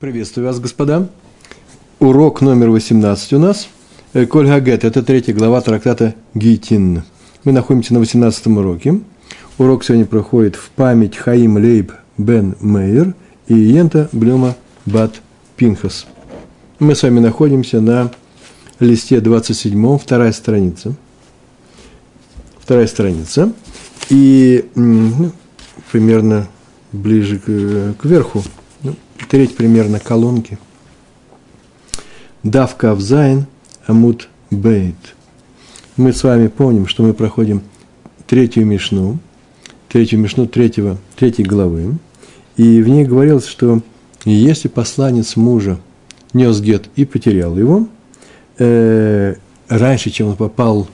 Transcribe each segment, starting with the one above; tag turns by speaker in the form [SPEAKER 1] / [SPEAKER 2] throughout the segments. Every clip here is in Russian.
[SPEAKER 1] Приветствую вас, господа. Урок номер 18 у нас. Э, Коль Гагет – это третья глава трактата Гитин. Мы находимся на 18 уроке. Урок сегодня проходит в память Хаим Лейб Бен Мейер и Йента Блюма Бат Пинхас. Мы с вами находимся на листе 27, вторая страница. Вторая страница. И ну, примерно ближе к, к верху – треть примерно колонки. דף כף זין עמוד בית. Мы с вами помним, что мы проходим третью мишну, третью мишну третьего, третьей главы, и в ней говорилось, что если посланец мужа нес гет и потерял его, э, раньше, чем он попал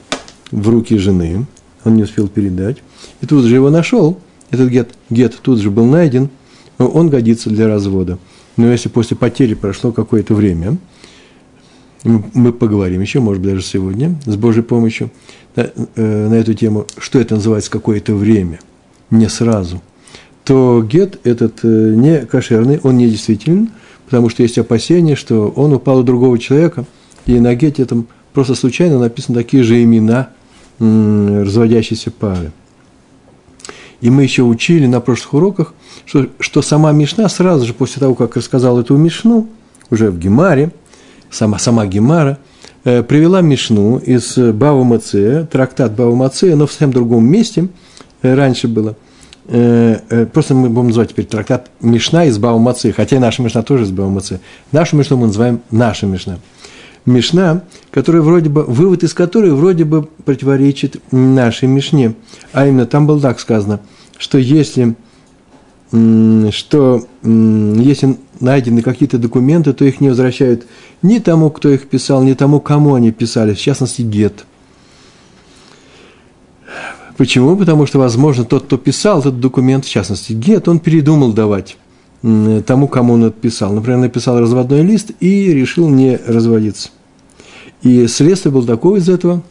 [SPEAKER 1] в руки жены, он не успел передать, и тут же его нашел, этот гет, гет тут же был найден – он годится для развода. Но если после потери прошло какое-то время, мы поговорим еще, может быть, даже сегодня, с Божьей помощью, на, э, на эту тему, что это называется какое-то время, не сразу, то гет этот э, не кошерный, он не действителен, потому что есть опасение, что он упал у другого человека, и на гете этом просто случайно написаны такие же имена разводящейся пары – и мы еще учили на прошлых уроках, что, что сама Мишна сразу же после того, как рассказал эту Мишну, уже в Гемаре, сама, сама Гемара, э, привела Мишну из Бава трактат Бава но в совсем другом месте, э, раньше было. Э, э, просто мы будем называть теперь трактат Мишна из Бава хотя и наша Мишна тоже из Бава Мацея. Нашу Мишну мы называем наша Мишна. Мишна, которая вроде бы, вывод из которой вроде бы противоречит нашей Мишне. А именно, там было так сказано – что если, что если найдены какие-то документы, то их не возвращают ни тому, кто их писал, ни тому, кому они писали, в частности, гет. Почему? Потому что, возможно, тот, кто писал этот документ, в частности, гет, он передумал давать тому, кому он отписал. Например, написал разводной лист и решил не разводиться. И следствие было такое из этого,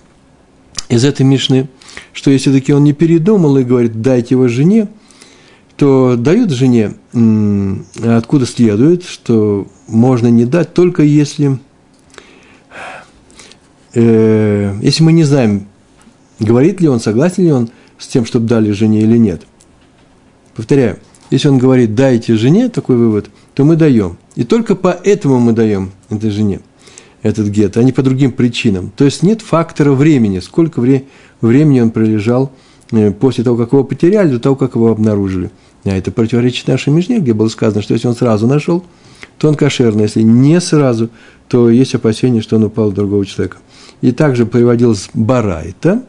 [SPEAKER 1] из этой Мишны – что если таки он не передумал и говорит, дайте его жене, то дают жене, откуда следует, что можно не дать, только если, э, если мы не знаем, говорит ли он, согласен ли он с тем, чтобы дали жене или нет. Повторяю, если он говорит, дайте жене такой вывод, то мы даем. И только поэтому мы даем этой жене этот гет, а не по другим причинам. То есть нет фактора времени, сколько вре- времени он пролежал э, после того, как его потеряли, до того, как его обнаружили. А это противоречит нашей Мишне, где было сказано, что если он сразу нашел, то он кошерный. Если не сразу, то есть опасение, что он упал у другого человека. И также приводилось Барайта,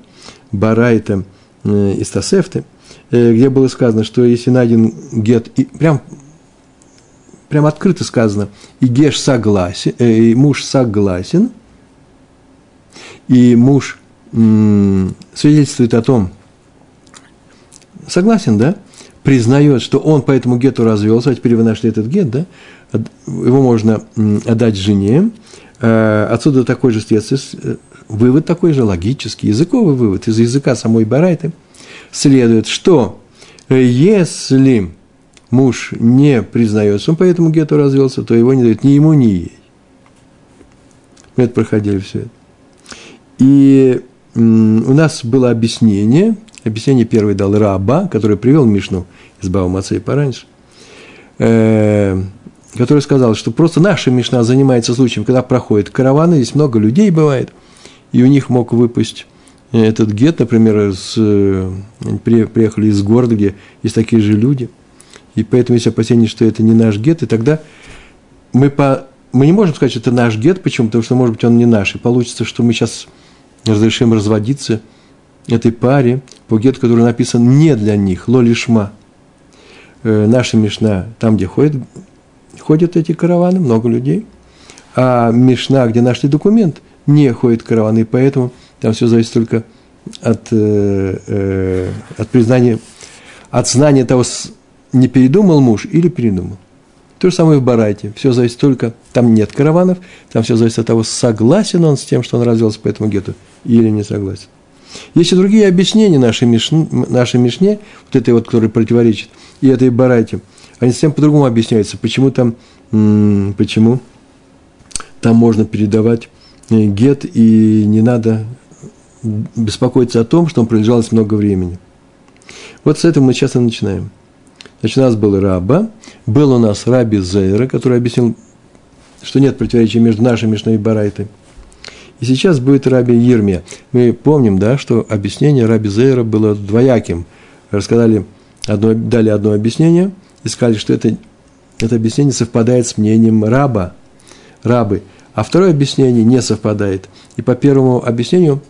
[SPEAKER 1] Барайта э, из Тасефты, э, где было сказано, что если найден гет, и прям, прям открыто сказано, и геш согласен, э, муж согласен, и муж свидетельствует о том, согласен, да, признает, что он по этому гету развелся, а теперь вы нашли этот гет, да, его можно отдать жене, э, отсюда такой же следствие, вывод такой же логический, языковый вывод из языка самой Барайты, следует, что если муж не признается, он по этому гету развелся, то его не дают ни ему, ни ей. Мы это проходили все это. И у нас было объяснение, объяснение первый дал Раба, который привел Мишну из Бава Мацея пораньше, э, который сказал, что просто наша Мишна занимается случаем, когда проходят караваны, здесь много людей бывает, и у них мог выпасть этот гет, например, с, они приехали из города, где есть такие же люди, и поэтому есть опасение, что это не наш гет, и тогда мы, по, мы не можем сказать, что это наш гет, почему? Потому что, может быть, он не наш, и получится, что мы сейчас разрешим разводиться этой паре по гету, который написан не для них, лолишма. Э, наша Мишна, там, где ходят, ходят эти караваны, много людей, а Мишна, где нашли документ, не ходит караваны, и поэтому там все зависит только от, э, э, от признания, от знания того, не передумал муж или передумал. То же самое в Барайте. Все зависит только, там нет караванов, там все зависит от того, согласен он с тем, что он развелся по этому гету, или не согласен. Есть и другие объяснения нашей, Мишне, нашей Мишне, вот этой вот, которая противоречит, и этой Барайте. они совсем по-другому объясняются, почему там, почему там можно передавать э, гет, и не надо беспокоиться о том, что он пролежалось много времени. Вот с этого мы сейчас и начинаем. Значит, у нас был Раба, был у нас Раби Зейра, который объяснил, что нет противоречия между нашей Мишной и Барайтой. И сейчас будет Раби Ермия. Мы помним, да, что объяснение Раби Зейра было двояким. Рассказали, одно, дали одно объяснение и сказали, что это, это объяснение совпадает с мнением раба, рабы. А второе объяснение не совпадает. И по первому объяснению,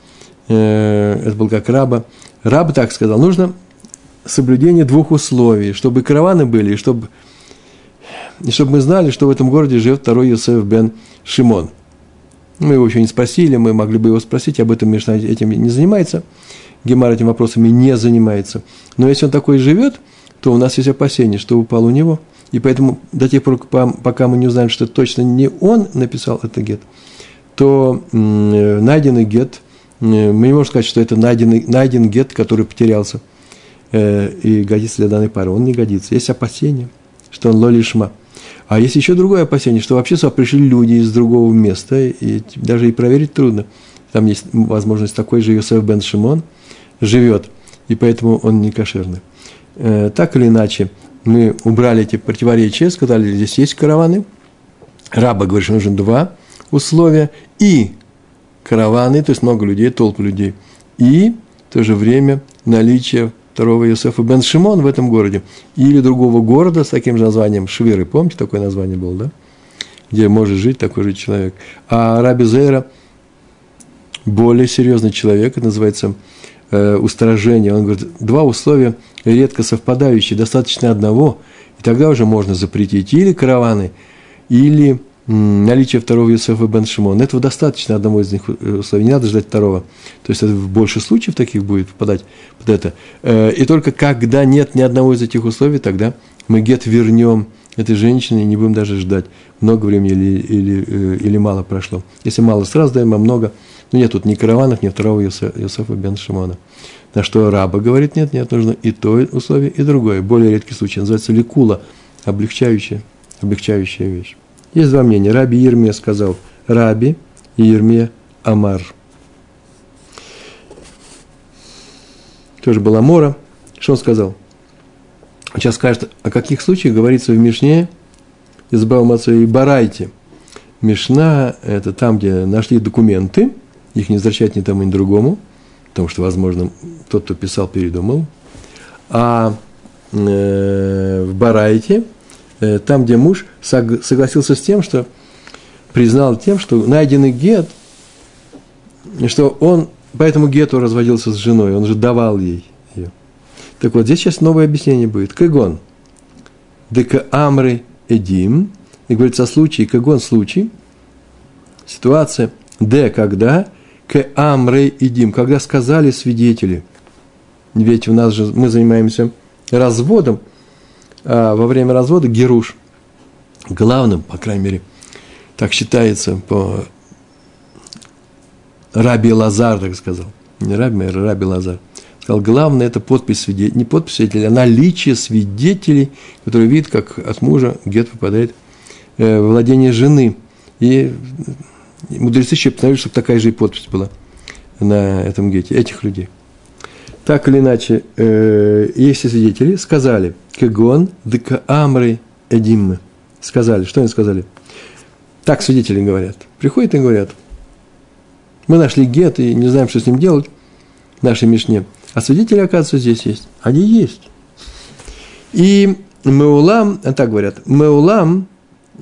[SPEAKER 1] э, это был как раба, раб так сказал, нужно соблюдение двух условий, чтобы караваны были, и чтобы, и чтобы мы знали, что в этом городе живет второй Йосеф бен Шимон. Мы его еще не спросили, мы могли бы его спросить, об этом Мишна этим не занимается, Гемар этими вопросами не занимается. Но если он такой живет, то у нас есть опасение, что упал у него. И поэтому до тех пор, пока мы не узнаем, что точно не он написал этот гет, то найденный гет, мы не можем сказать, что это найденный, найден гет, который потерялся – Э, и годится для данной пары. Он не годится. Есть опасение, что он лолишма. А есть еще другое опасение, что вообще сюда пришли люди из другого места, и даже и проверить трудно. Там есть возможность такой же Йосеф бен Шимон живет, и поэтому он не кошерный. Э, так или иначе, мы убрали эти противоречия, сказали, здесь есть караваны. Раба говорит, что нужно два условия. И караваны, то есть много людей, толпы людей. И в то же время наличие второго Иосифа бен Шимон в этом городе, или другого города с таким же названием Швиры, помните, такое название было, да? Где может жить такой же человек. А Раби Зейра более серьезный человек, это называется э, устражение. Он говорит, два условия редко совпадающие, достаточно одного, и тогда уже можно запретить или караваны, или наличие второго Юсефа бен Шимон. Этого достаточно одного из них э, условий, не надо ждать второго. То есть это больше случаев таких будет попадать под это. Э, и только когда нет ни одного из этих условий, тогда мы гет вернем этой женщине и не будем даже ждать, много времени или, или, э, или мало прошло. Если мало, сразу даем, а много, ну нет тут ни караванов, ни второго Юсефа бен Шимона. На что раба говорит, нет, нет, нужно и то условие, и другое. Более редкий случай, называется ликула, облегчающая, облегчающая вещь. Есть два мнения. Раби Ермия сказал Раби и Ермия Амар. Тоже была Мора. Что он сказал? Сейчас скажет, о каких случаях говорится в Мишне из Баумаца и Барайте. Мишна – это там, где нашли документы, их не возвращать ни тому, ни другому, потому что, возможно, тот, кто писал, передумал. А э, в Барайте – там, где муж согласился с тем, что признал тем, что найденный гет, что он по этому гету разводился с женой, он же давал ей ее. Так вот, здесь сейчас новое объяснение будет. Кэгон. Дека амры эдим. И говорится о случае, кэгон случай, ситуация, де когда, к амры эдим, когда сказали свидетели. Ведь у нас же мы занимаемся разводом – во время развода Геруш, главным, по крайней мере, так считается по Раби Лазар, так сказал, не Раби, а Раби Лазар, сказал, главное это подпись свидетелей, не подпись свидетелей, а наличие свидетелей, которые видят, как от мужа гет попадает э, в владение жены. И мудрецы еще постановили, чтобы такая же и подпись была на этом гете, этих людей – так или иначе, э, если свидетели сказали, кегон дка амры эдиммы, сказали, что они сказали? Так свидетели говорят. Приходят и говорят, мы нашли гет и не знаем, что с ним делать в нашей Мишне. А свидетели, оказывается, здесь есть. Они есть. И Меулам, а так говорят, Меулам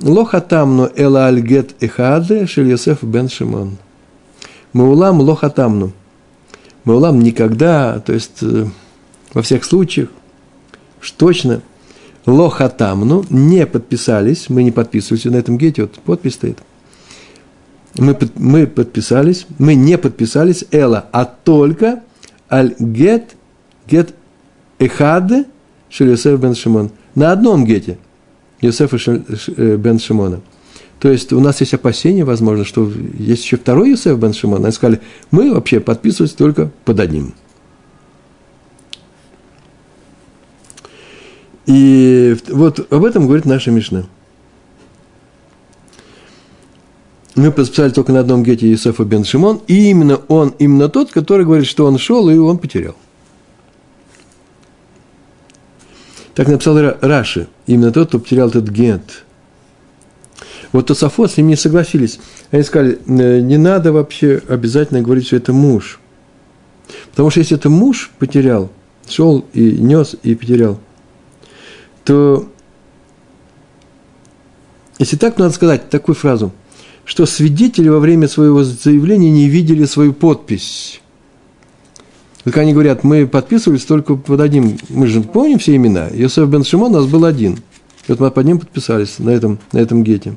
[SPEAKER 1] лохатамну эла альгет эхаде шель Йосеф бен Шимон. Меулам лохатамну – Маулам никогда, то есть э, во всех случаях, уж точно, лохатамну не подписались, мы не подписывались на этом гете, вот подпись стоит. Мы, мы подписались, мы не подписались эла, а только аль гет, гет эхад шель бен Шимон. На одном гете Йосефа э, бен Шимона – то есть у нас есть опасения, возможно, что есть еще второй Юсеф бен Шимон. Они сказали, мы вообще подписываемся только под одним. И вот об этом говорит наша Мишна. Мы подписали только на одном гете Исефа бен Шимон, и именно он, именно тот, который говорит, что он шел, и он потерял. Так написал Раши, именно тот, кто потерял этот гет. Вот Тософот с ним не согласились. Они сказали, «Э, не надо вообще обязательно говорить, что это муж. Потому что если это муж потерял, шел и нес и потерял, то если так, надо сказать такую фразу, что свидетели во время своего заявления не видели свою подпись. Как они говорят, мы подписывались только под одним, мы же помним все имена, Йосеф бен Шимон у нас был один. И вот мы под ним подписались на этом, на этом гете.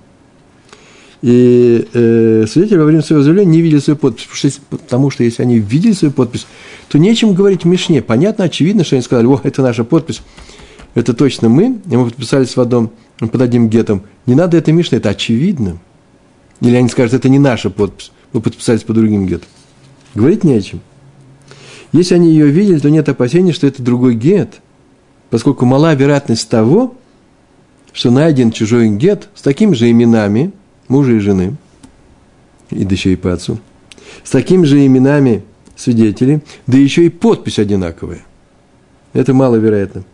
[SPEAKER 1] И э, свидетели во время своего заявления не видели свою подпись, потому что, потому что если они видели свою подпись, то нечем говорить Мишне. Понятно, очевидно, что они сказали, о, это наша подпись, это точно мы, и мы подписались в одном, под одним гетом. Не надо это Мишне, это очевидно. Или они скажут, это не наша подпись, мы подписались под другим гетом. Говорить не о чем. Если они ее видели, то нет опасений, что это другой гет, поскольку мала вероятность того, что найден чужой гет с такими же именами – мужа и жены, и да еще и по отцу, с такими же именами свидетелей, да еще и подпись одинаковая. Это маловероятно.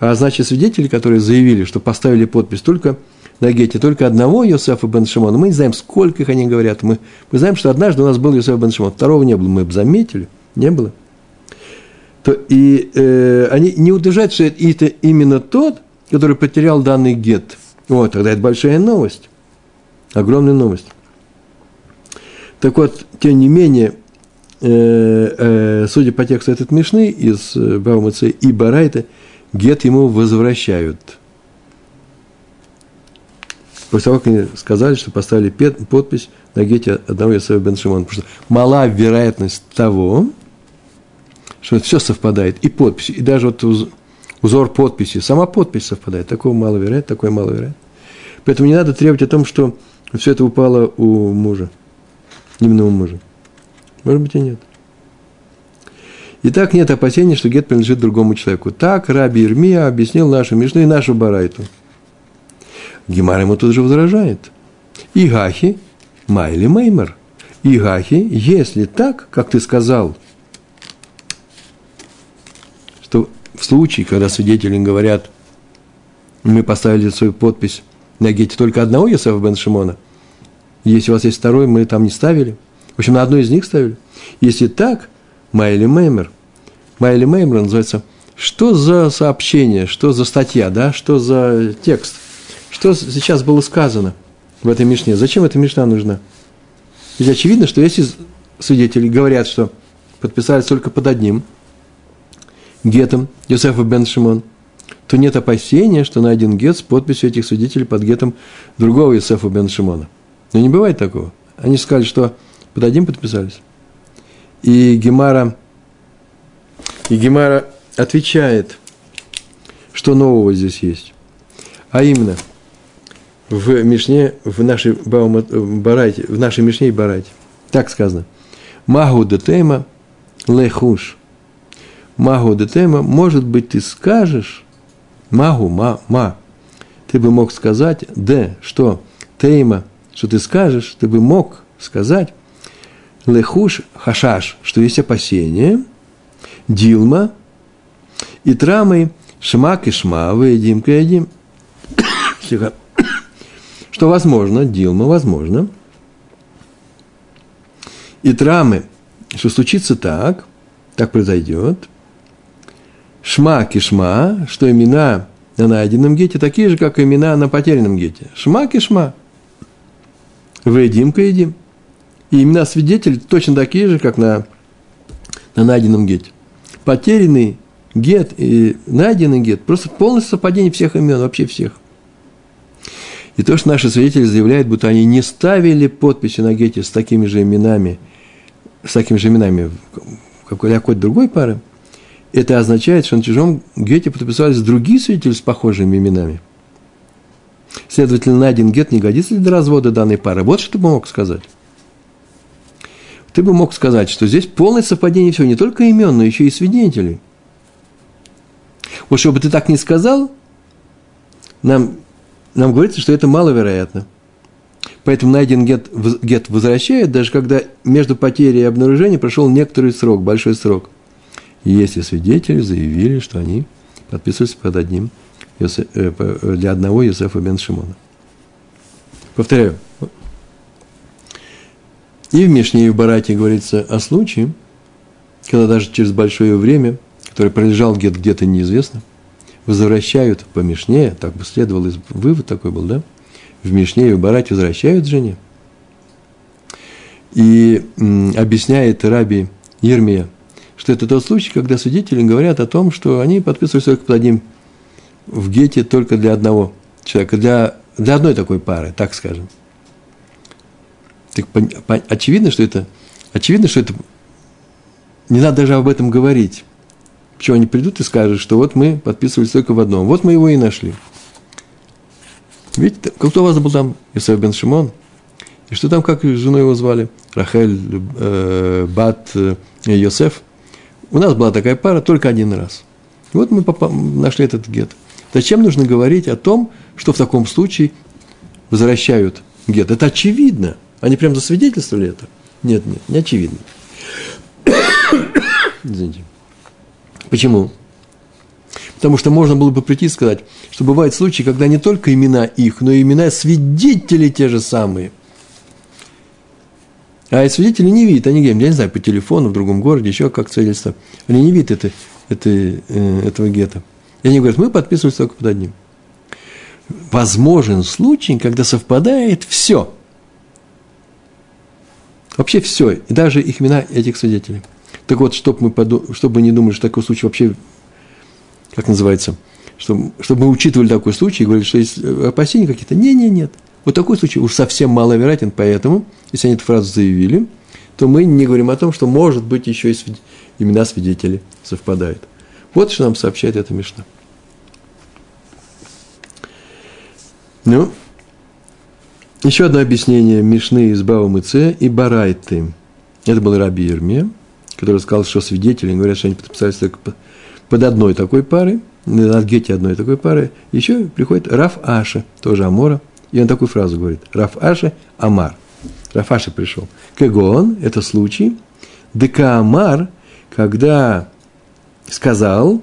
[SPEAKER 1] А значит, свидетели, которые заявили, что поставили подпись только на гете, только одного Йосефа бен Шимона, мы не знаем, сколько их они говорят. Мы, мы знаем, что однажды у нас был Йосеф бен Шимон, второго не было, мы бы заметили, не было. То, и э, они не утверждают, что это именно тот, который потерял данный гет. Вот, тогда это большая новость. Огромная новость. Так вот, тем не менее, э, э, судя по тексту этот Мишны из э, Баумаца и Барайта, гет ему возвращают. После того, как они сказали, что поставили подпись на гете одного Исаия бен Шимон. Потому что мала вероятность того, что все совпадает, и подпись, и даже вот узор подписи, сама подпись совпадает. Такого маловероятно, такое маловероятно. Поэтому не надо требовать о том, что все это упало у мужа, именно у мужа. Может быть и нет. И так нет опасений, что гет принадлежит другому человеку. Так Раби Ирмия объяснил нашу Мишну и нашу Барайту. Гемар ему тут же возражает. Игахи Майли Меймер. Игахи, если так, как ты сказал, что в случае, когда свидетели говорят, мы поставили свою подпись на гете только одного Йосефа бен Шимона. Если у вас есть второй, мы там не ставили. В общем, на одной из них ставили. Если так, Майли Меймер. Майли Меймер называется «Что за сообщение, что за статья, да? что за текст? Что сейчас было сказано в этой Мишне? Зачем эта Мишна нужна?» Ведь очевидно, что если свидетели говорят, что подписались только под одним гетом Йосефа бен Шимон – то нет опасения, что найден гет с подписью этих свидетелей под гетом другого Исефа бен Шимона. Но не бывает такого. Они сказали, что под одним подписались. И Гемара, и Гемара отвечает, что нового здесь есть. А именно, в Мишне, в нашей Барайте, в нашей Мишне и Барайте. Так сказано. Магу детема лехуш. Магу детема, может быть, ты скажешь, Магу, ма, ма. Ты бы мог сказать, д, что? Тейма, что ты скажешь, ты бы мог сказать, лехуш хашаш, что есть опасение, дилма, и трамы, шмак и шма, выедим, каедим. Что возможно, дилма, возможно. И трамы, что случится так, так произойдет – Шма кишма, что имена на найденном гете такие же, как имена на потерянном гете. Шма кишма. Вейдим едим. И имена свидетелей точно такие же, как на, на найденном гете. Потерянный гет и найденный гет просто полностью совпадение всех имен, вообще всех. И то, что наши свидетели заявляют, будто они не ставили подписи на гете с такими же именами, с такими же именами, как у какой-то другой пары, это означает, что на чужом гете подписались другие свидетели с похожими именами. Следовательно, найден гет не годится для развода данной пары. Вот что ты бы мог сказать. Ты бы мог сказать, что здесь полное совпадение всего, не только имен, но еще и свидетелей. Вот чтобы ты так не сказал, нам, нам говорится, что это маловероятно. Поэтому найден гет, гет возвращает, даже когда между потерей и обнаружением прошел некоторый срок, большой срок. И если свидетели заявили, что они подписывались под одним, э, для одного Юсефа бен Шимона. Повторяю. И в Мишне и в Барате говорится о случае, когда даже через большое время, который пролежал где-то, где-то неизвестно, возвращают по Мишне, так бы следовал вывод такой был, да? В Мишне и в Барате возвращают жене. И м, объясняет Раби Ермия, что это тот случай, когда свидетели говорят о том, что они подписывались только под одним в гете только для одного человека, для, для одной такой пары, так скажем. Так по, по, очевидно, что это, очевидно, что это не надо даже об этом говорить. Почему они придут и скажут, что вот мы подписывались только в одном. Вот мы его и нашли. Видите, кто у вас был там? Исаев бен Шимон. И что там, как жену его звали? Рахель э, Бат э, Йосеф. У нас была такая пара только один раз. Вот мы нашли этот гет. Зачем нужно говорить о том, что в таком случае возвращают гет? Это очевидно. Они прям засвидетельствовали это? Нет, нет, не очевидно. Извините. Почему? Потому что можно было бы прийти и сказать, что бывают случаи, когда не только имена их, но и имена свидетелей те же самые. А свидетели не видят, они говорят, я не знаю, по телефону в другом городе, еще как свидетельство. Они не видят это, это, э, этого гетто. И они говорят, мы подписывались только под одним. Возможен случай, когда совпадает все. Вообще все, и даже их имена этих свидетелей. Так вот, чтобы мы, подум... чтобы не думали, что такой случай вообще, как называется, чтобы, чтобы мы учитывали такой случай и говорили, что есть опасения какие-то. Не, не, нет. Вот такой случай уж совсем маловероятен, поэтому, если они эту фразу заявили, то мы не говорим о том, что, может быть, еще и имена свидетелей совпадают. Вот что нам сообщает эта Мишна. Ну, еще одно объяснение Мишны из Ц и Барайты. Это был Раби Ермия, который сказал, что свидетели говорят, что они подписались только под одной такой парой, на гете одной такой пары. Еще приходит Раф Аша, тоже Амора, и он такую фразу говорит. Раф Аша Амар. Раф Аша пришел. Кегон – это случай. Дека Амар, когда сказал,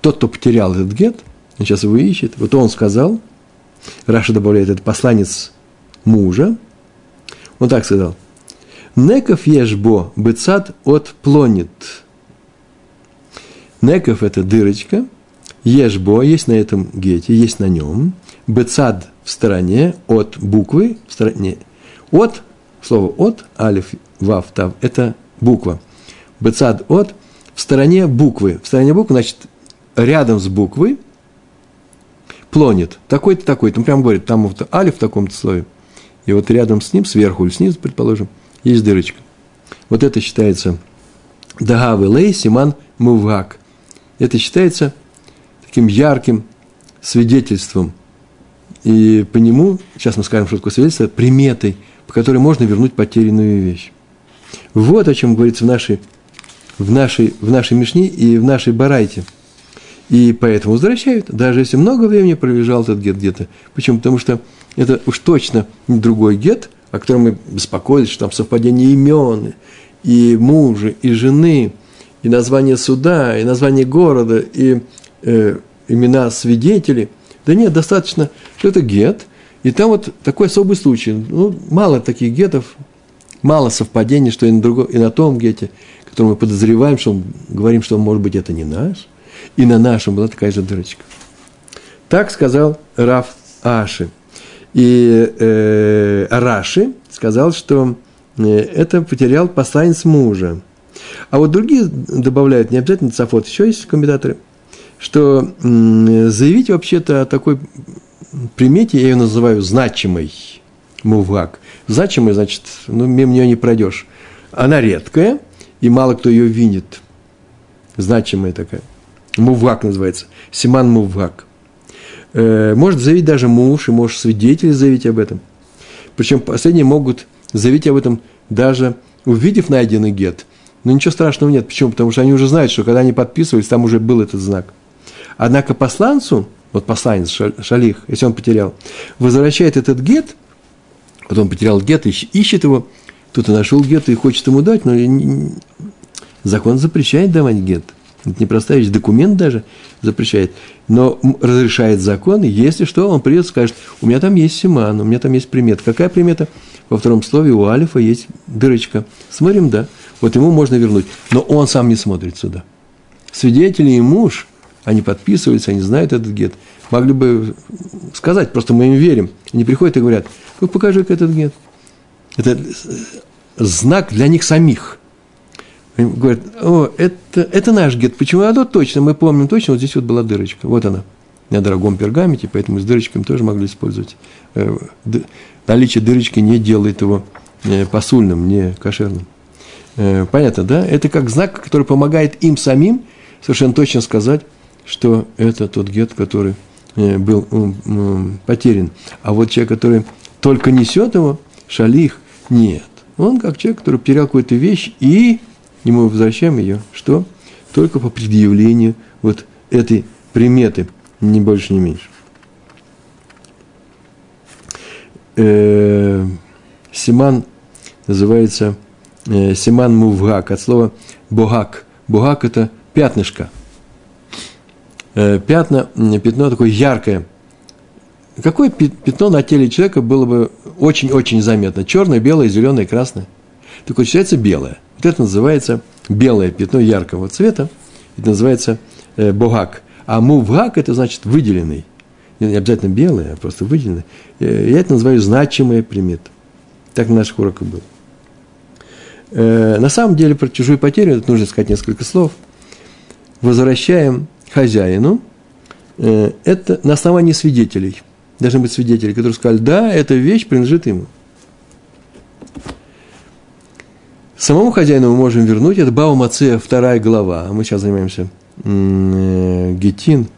[SPEAKER 1] тот, кто потерял этот гет, он сейчас его ищет, вот он сказал, Раша добавляет, это посланец мужа, он так сказал, Неков ешбо быцат от плонит. Неков – это дырочка, ешбо есть на этом гете, есть на нем, быцад в стороне, от буквы, в стороне, от, слово от, алиф, вав, тав, это буква. Быцад от в стороне буквы. В стороне буквы, значит, рядом с буквой плонит. Такой-то, такой-то. Он прям говорит, там вот алиф в таком-то слое. И вот рядом с ним, сверху или снизу, предположим, есть дырочка. Вот это считается дагавы лей симан мувак. Это считается таким ярким свидетельством. И по нему, сейчас мы скажем, что такое свидетельство, приметой, по которой можно вернуть потерянную вещь. Вот о чем говорится в нашей в нашей, в нашей Мишне и в нашей Барайте. И поэтому возвращают, даже если много времени пролежал этот гет где-то. Почему? Потому что это уж точно не другой гет, о котором мы беспокоились, что там совпадение имен, и мужа, и жены, и название суда, и название города, и э, имена свидетелей. Да нет, достаточно, что это гет, и там вот такой особый случай. Ну, мало таких гетов, мало совпадений, что и на, другом, и на том гете – который мы подозреваем, что он, говорим, что, может быть, это не наш, и на нашем была такая же дырочка. Так сказал Раф Аши. И э, Раши сказал, что э, это потерял посланец мужа. А вот другие добавляют, не обязательно Цафот, еще есть комментаторы, что заявить вообще-то о такой примете, я ее называю значимой, мувак. Значимый, значит, ну, мимо нее не пройдешь. Она редкая – и мало кто ее видит. Значимая такая. Мувак называется. Симан Мувак. Э, может заявить даже муж, и может свидетели заявить об этом. Причем последние могут заявить об этом даже увидев найденный гет. Но ничего страшного нет. Почему? Потому что они уже знают, что когда они подписывались, там уже был этот знак. Однако посланцу, вот посланец Шалих, если он потерял, возвращает этот гет, вот он потерял гет, ищет его, кто-то нашел гет и хочет ему дать, но закон запрещает давать гет. Это непростая вещь, документ даже запрещает. Но разрешает закон, если что, он придет и скажет, у меня там есть симан, у меня там есть примета. Какая примета? Во втором слове у алифа есть дырочка. Смотрим, да. Вот ему можно вернуть. Но он сам не смотрит сюда. Свидетели и муж, они подписываются, они знают этот гет. Могли бы сказать, просто мы им верим. Они приходят и говорят, ну покажи-ка этот гет. Это знак для них самих. Они говорят, о, это, это наш гет. Почему? А то точно, мы помним точно, вот здесь вот была дырочка. Вот она. На дорогом пергаменте, поэтому с дырочками тоже могли использовать. Э, наличие дырочки не делает его э, посульным, не кошерным. Э, понятно, да? Это как знак, который помогает им самим совершенно точно сказать, что это тот гет, который был потерян. А вот человек, который только несет его, шалих, нет. Он как человек, который потерял какую-то вещь, и мы возвращаем ее, что? Только по предъявлению вот этой приметы, ни больше, ни меньше. Э, Симан называется э, Симан Мувгак, от слова Богак. Богак – это пятнышко. Э, пятна, пятно такое яркое. Какое пятно на теле человека было бы очень-очень заметно? Черное, белое, зеленое, красное. Так считается белое – вот это называется белое пятно яркого цвета, это называется э, богак. А мувгак – это значит выделенный. Не обязательно белый, а просто выделенный. Э, я это называю значимая примета. Так на наших уроках было. Э, на самом деле про чужую потерю это нужно сказать несколько слов. Возвращаем хозяину. Э, это на основании свидетелей. Должны быть свидетели, которые сказали, да, эта вещь принадлежит ему – Самому хозяину мы можем вернуть, это Бау Мация, вторая глава, мы сейчас занимаемся э, Гетин,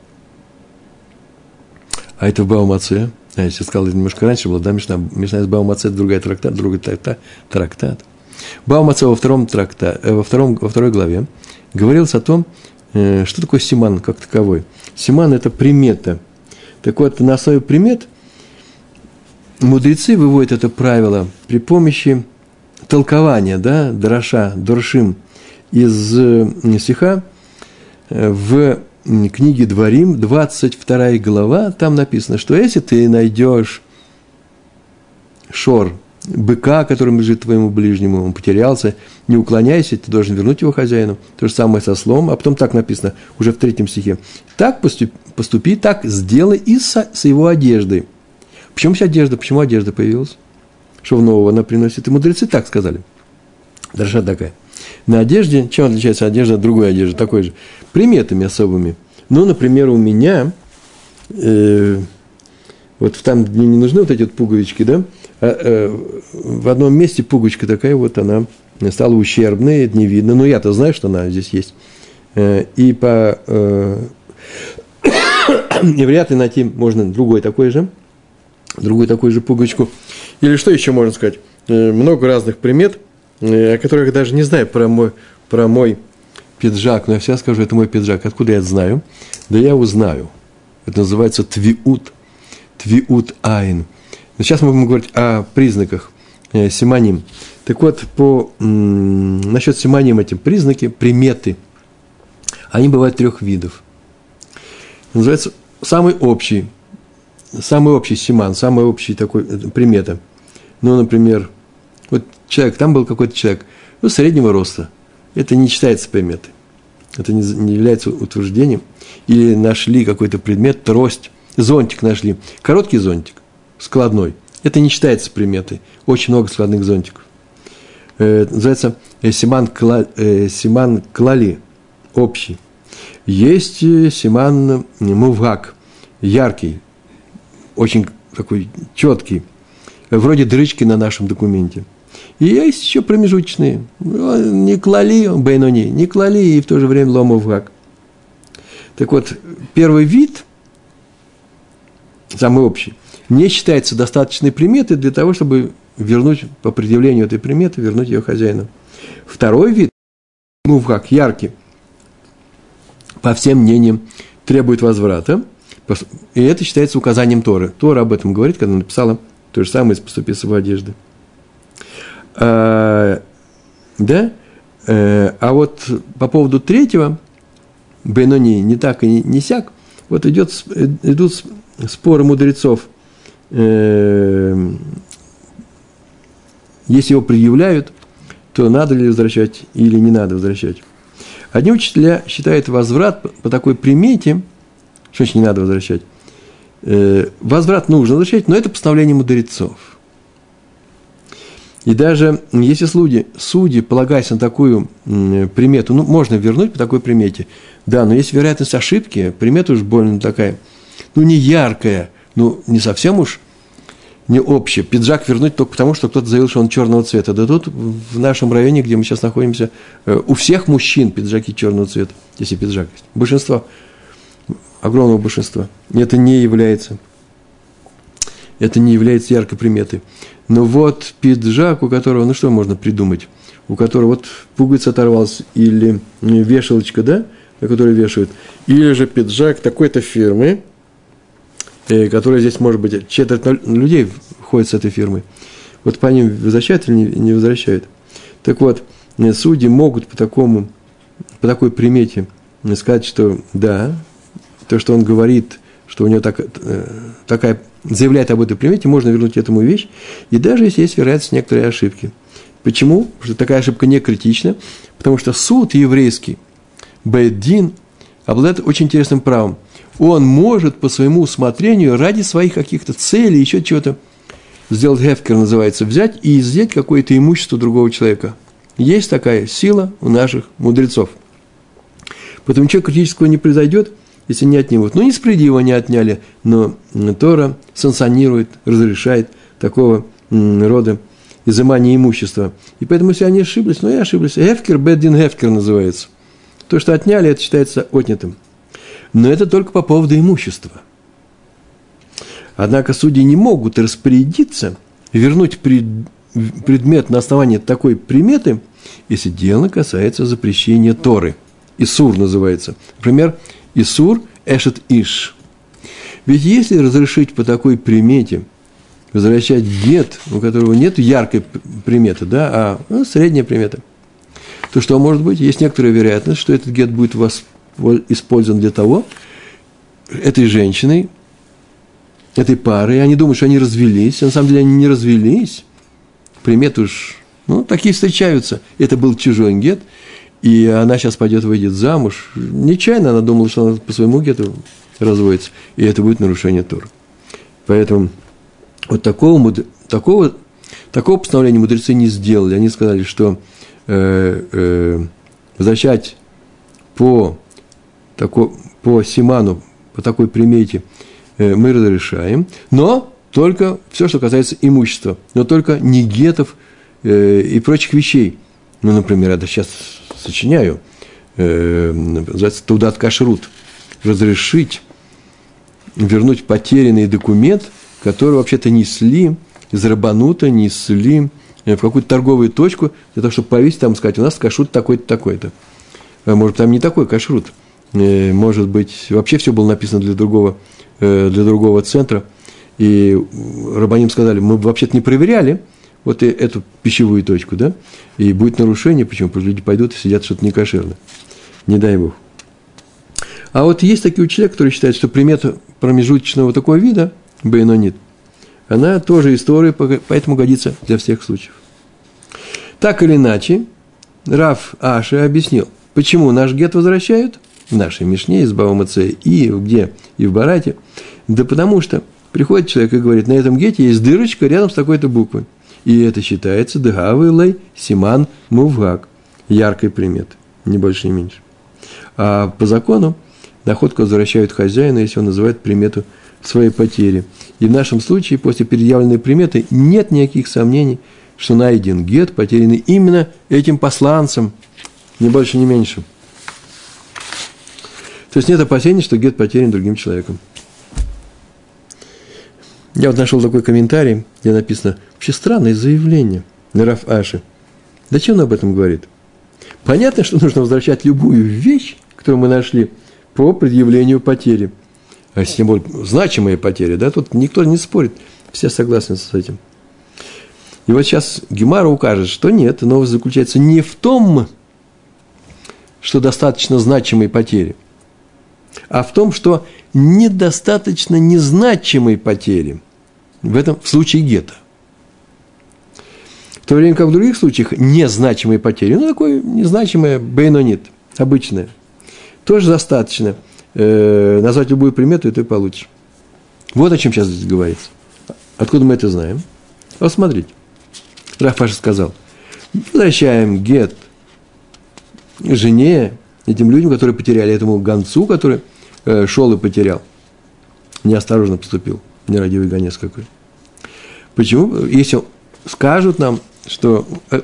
[SPEAKER 1] а это в Бау Мация, а я сейчас сказал, это немножко раньше было, да, Мишна, Мишна из Бау Мация, другая трактат, другой трактат, трактат. Бау Мация во, втором тракта, э, во, втором, во второй главе говорилось о том, что такое симан как таковой. Симан – это примета. Так вот, на основе примет мудрецы выводят это правило при помощи толкование, да, Дроша, Доршим из э, стиха э, в книге Дворим, 22 глава, там написано, что если ты найдешь шор, быка, которым лежит твоему ближнему, он потерялся, не уклоняйся, ты должен вернуть его хозяину. То же самое со слом, а потом так написано, уже в третьем стихе. Так поступи, поступи так сделай и со, с его одеждой. Почему вся одежда? Почему одежда появилась? что нового она приносит. И мудрецы так сказали. Дорожа такая. На одежде, чем отличается одежда от другой одежды, такой же? Приметами особыми. Ну, например, у меня, э, вот там, где не нужны вот эти вот пуговички, да, в одном месте пуговичка такая вот, она стала ущербной, это не видно. Но я-то знаю, что она здесь есть. Э, и по... Э, и вряд ли найти можно другой такой же, другую такую же пуговичку. Или что еще можно сказать? Э, много разных примет, э, о которых я даже не знаю про мой, про мой пиджак, но я всегда скажу, это мой пиджак. Откуда я это знаю? Да я узнаю. Это называется твиут. Твиут айн. Сейчас мы будем говорить о признаках э, симоним. Так вот, по, м, насчет симоним этим признаки, приметы, они бывают трех видов. Называется самый общий, самый общий симан, самый общий такой примета – ну, например, вот человек, там был какой-то человек, ну, среднего роста. Это не считается приметой. Это не, не является утверждением. Или нашли какой-то предмет, трость, зонтик нашли. Короткий зонтик, складной. Это не считается приметой. Очень много складных зонтиков. Э, называется э, симан, кла, э, симан клали, общий. Есть э, симан мувгак, яркий, очень такой четкий вроде дрычки на нашем документе. И есть еще промежуточные. Не клали, Бейнони, не клали, и в то же время ломовгак. Так вот, первый вид, самый общий, не считается достаточной приметой для того, чтобы вернуть по предъявлению этой приметы, вернуть ее хозяину. Второй вид мувхак, яркий, по всем мнениям, требует возврата. И это считается указанием Торы. Тора об этом говорит, когда написала то же самое из поступи с его одежды. А, да? Э, а вот по поводу третьего, Бенони, не так и не, сяк, вот идет, идут споры мудрецов. Э, если его предъявляют, то надо ли возвращать или не надо возвращать. Одни учителя считают возврат по такой примете, что значит не надо возвращать, э, возврат нужно возвращать, но это постановление мудрецов. И даже если судьи, судьи, полагаясь на такую примету, ну, можно вернуть по такой примете, да, но есть вероятность ошибки, примета уж больно такая, ну, не яркая, ну, не совсем уж не общее. Пиджак вернуть только потому, что кто-то заявил, что он черного цвета. Да тут в нашем районе, где мы сейчас находимся, э, у всех мужчин пиджаки черного цвета, если пиджак есть. Большинство, огромного большинства. Это не является, это не является яркой приметой. Но вот пиджак, у которого, ну что можно придумать, у которого вот пуговица оторвалась или вешалочка, да, на которой вешают, или же пиджак такой-то фирмы, которая здесь, может быть, четверть людей ходит с этой фирмой. Вот по ним возвращают или не, возвращают. Так вот, э, судьи могут по такому, по такой примете сказать, что да, то, что он говорит, что у него так, э, такая, заявляет об этой примете, можно вернуть этому вещь, и даже если есть вероятность некоторой ошибки. Почему? Потому что такая ошибка не критична, потому что суд еврейский, Бейдин, обладает очень интересным правом – он может по своему усмотрению ради своих каких-то целей, еще чего-то, сделать хефкер называется, взять и изъять какое-то имущество другого человека. Есть такая сила у наших мудрецов. Поэтому ничего критического не произойдет, если не отнимут. Ну, несправедливо не отняли, но Тора санкционирует, разрешает такого рода изымание имущества. И поэтому, если они ошиблись, ну и ошиблись. Хефкер, беддин хефкер называется. То, что отняли, это считается отнятым. Но это только по поводу имущества. Однако судьи не могут распорядиться вернуть предмет на основании такой приметы, если дело касается запрещения Торы. Исур называется. Например, Исур Эшет Иш. Ведь если разрешить по такой примете возвращать гет, у которого нет яркой приметы, да, а ну, средняя примета, то что может быть? Есть некоторая вероятность, что этот гет будет вас использован для того, этой женщиной, этой парой, они думают, что они развелись, а на самом деле они не развелись. Примет уж, ну, такие встречаются. Это был чужой гет, и она сейчас пойдет, выйдет замуж. Нечаянно она думала, что она по своему гету разводится, и это будет нарушение Тора. Поэтому вот такого, такого, такого постановления мудрецы не сделали. Они сказали, что э, э, возвращать по такой, по Симану, по такой примете э, мы разрешаем, но только все, что касается имущества, но только не гетов э, и прочих вещей. Ну, например, я сейчас сочиняю, э, называется Тудат Кашрут, разрешить вернуть потерянный документ, который вообще-то несли из несли в какую-то торговую точку, для того, чтобы повесить там сказать, у нас кашрут такой-то, такой-то. Может, там не такой кашрут – может быть, вообще все было написано для другого, э, для другого центра. И Рабаним сказали, мы вообще-то не проверяли вот эту пищевую точку, да, и будет нарушение, почему? Потому что люди пойдут и сидят что-то некошерно. Не дай Бог. А вот есть такие учителя, которые считают, что примета промежуточного такого вида, бейнонит, она тоже история, поэтому годится для всех случаев. Так или иначе, Раф Аши объяснил, почему наш гет возвращают – нашей Мишне из Баумаце и где? И в Барате. Да потому что приходит человек и говорит, на этом гете есть дырочка рядом с такой-то буквой. И это считается Дагавылой Симан Мувгак. Яркой приметой. Не больше, не меньше. А по закону находку возвращают хозяину, если он называет примету своей потери. И в нашем случае, после предъявленной приметы, нет никаких сомнений, что найден гет, потерянный именно этим посланцем, не больше, не меньше. То есть нет опасений, что гет потерян другим человеком. Я вот нашел такой комментарий, где написано, вообще странное заявление Раф Аши. Зачем он об этом говорит? Понятно, что нужно возвращать любую вещь, которую мы нашли, по предъявлению потери. А тем более значимые потери, да, тут никто не спорит, все согласны с этим. И вот сейчас Гемара укажет, что нет, новость заключается не в том, что достаточно значимые потери, а в том, что недостаточно незначимые потери. В этом в случае гетто. В то время как в других случаях незначимые потери, ну, такое незначимое бейнонит, обычное, тоже достаточно э, назвать любую примету, и ты получишь. Вот о чем сейчас здесь говорится. Откуда мы это знаем? Вот смотрите. Рафаша сказал, возвращаем гет жене, этим людям, которые потеряли, этому гонцу, который э, шел и потерял. Неосторожно поступил, нерадивый гонец какой. Почему? Если скажут нам, что э,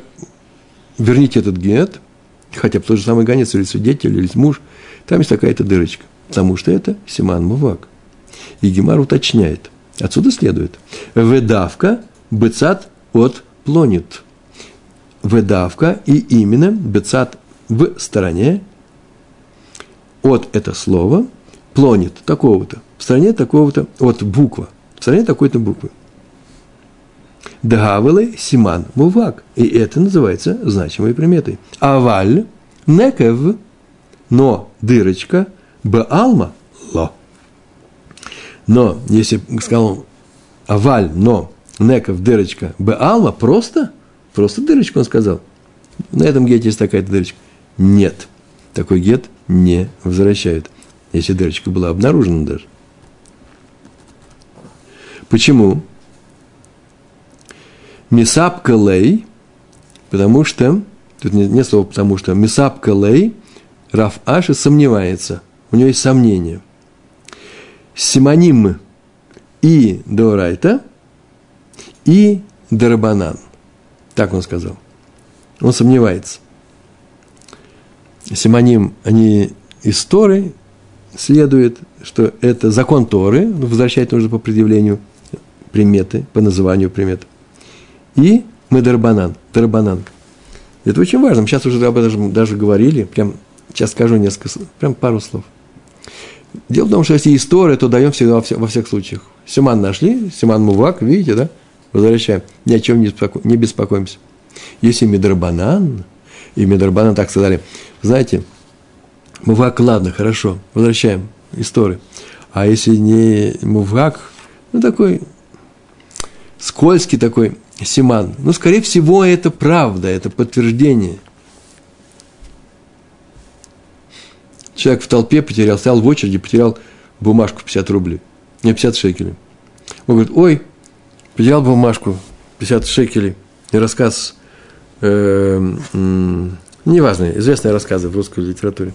[SPEAKER 1] верните этот гет, хотя бы тот же самый гонец или свидетель, или муж, там есть такая-то дырочка, потому что это Симан Мувак. И Гемар уточняет. Отсюда следует. Ведавка бецат от плонит. Ведавка и именно бецат в стороне от это слово плонит такого-то, в стороне такого-то, от буква, в стороне такой-то буквы. Дагавелы симан мувак. И это называется значимой приметой. Аваль некев, но дырочка, баалма ло. Но, если сказал аваль, но, неков, дырочка, баалма, просто, просто дырочку он сказал. На этом гете есть такая дырочка. Нет, такой гет не возвращают, если дырочка была обнаружена даже. Почему? Мисапка лей, потому что, тут не, не слово потому что, Мисапка лей, Раф Аши сомневается, у него есть сомнение. Симоним и Дорайта, и Дарабанан. Так он сказал. Он сомневается. Симоним, они из Торы следует, что это закон Торы, возвращать нужно по предъявлению приметы, по называнию приметы и мы дарбанан. Это очень важно. Сейчас уже об этом даже говорили. Прям сейчас скажу несколько, прям пару слов. Дело в том, что если история, то даем всегда во, всех, во всех случаях. Симан нашли, Симан Мувак, видите, да? Возвращаем. Ни о чем не, беспоко, не беспокоимся. Если Медарбанан, и Медарбанан так сказали, знаете, Мувак, ладно, хорошо, возвращаем историю. А если не Мувак, ну такой скользкий такой, Симан. Ну, скорее всего, это правда, это подтверждение. Человек в толпе потерял, стоял в очереди, потерял бумажку 50 рублей. Не 50 шекелей. Он говорит, ой, потерял бумажку 50 шекелей. И рассказ, э, э, неважно, известные рассказы в русской литературе.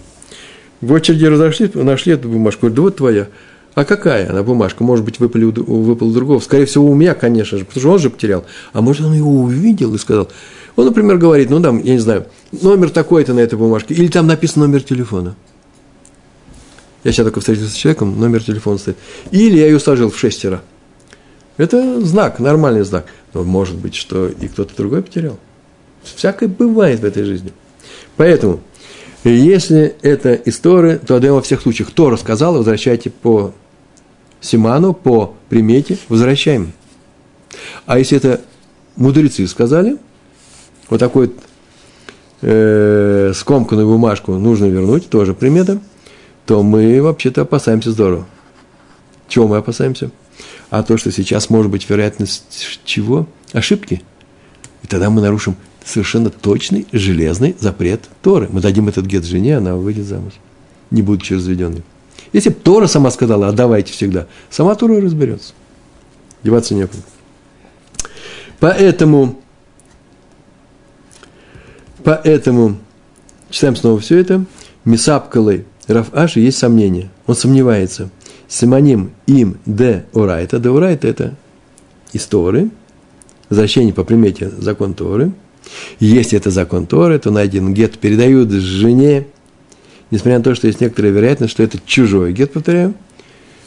[SPEAKER 1] В очереди разошли, нашли эту бумажку. Говорит, да вот твоя. А какая она бумажка? Может быть, выпали, выпал у другого. Скорее всего, у меня, конечно же, потому что он же потерял. А может, он его увидел и сказал. Он, например, говорит, ну, там, я не знаю, номер такой-то на этой бумажке. Или там написан номер телефона. Я сейчас только встретился с человеком, номер телефона стоит. Или я ее сложил в шестеро. Это знак, нормальный знак. Но может быть, что и кто-то другой потерял. Всякое бывает в этой жизни. Поэтому, если это история, то отдаем во всех случаях. Кто рассказал, возвращайте по Симану по примете возвращаем. А если это мудрецы сказали, вот такой э, скомканную бумажку нужно вернуть, тоже примета, то мы вообще-то опасаемся здорово. Чего мы опасаемся? А то, что сейчас может быть вероятность чего? Ошибки. И тогда мы нарушим совершенно точный железный запрет Торы. Мы дадим этот гет жене, она выйдет замуж, не будучи разведенной. Если бы Тора сама сказала, отдавайте всегда, сама Тора разберется. Деваться некуда. Поэтому, поэтому, читаем снова все это. Мисапкалы Раф Аши есть сомнение. Он сомневается. Симоним им де урайта. Де урайта – это из Торы. Возвращение по примете закон Торы. Если это закон Торы, то найден гет передают жене несмотря на то, что есть некоторая вероятность, что это чужой гет, повторяю,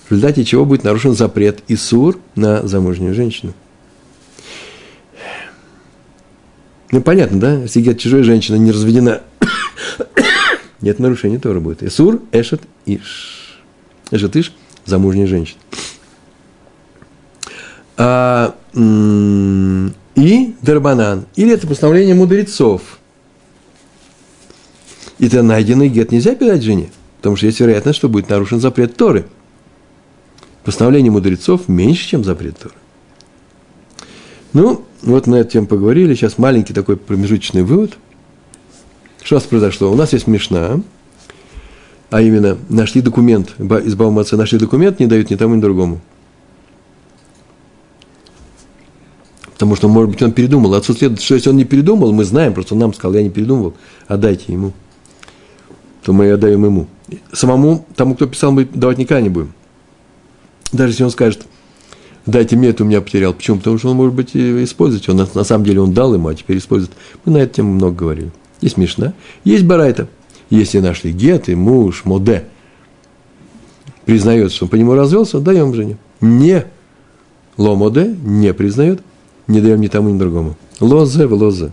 [SPEAKER 1] в результате чего будет нарушен запрет Исур на замужнюю женщину. Ну, понятно, да? Если гет чужой женщина не разведена, Нет нарушения Тора будет. Исур, Эшет, Иш. Эшет, Иш – замужняя женщина. А, и Дарбанан. Или это постановление мудрецов. И это найденный гет нельзя передать жене, потому что есть вероятность, что будет нарушен запрет Торы. Постановление мудрецов меньше, чем запрет Торы. Ну, вот мы на эту тему поговорили. Сейчас маленький такой промежуточный вывод. Что у нас произошло? У нас есть Мишна, а именно нашли документ, из Баумаца нашли документ, не дают ни тому, ни другому. Потому что, может быть, он передумал. Следует, что если он не передумал, мы знаем, просто он нам сказал, я не передумывал, отдайте ему. То мы отдаем ему. Самому, тому, кто писал, мы давать никогда не будем. Даже если он скажет, дайте мне, это у меня потерял. Почему? Потому что он, может быть, использовать. Он, на самом деле он дал ему, а теперь использует. Мы на эту тему много говорили. Есть Мишна, есть Барайта. Если нашли гет и муж, моде, признает, что он по нему развелся, даем жене. Не ломоде не признает, не даем ни тому, ни другому. Лозе в лозе.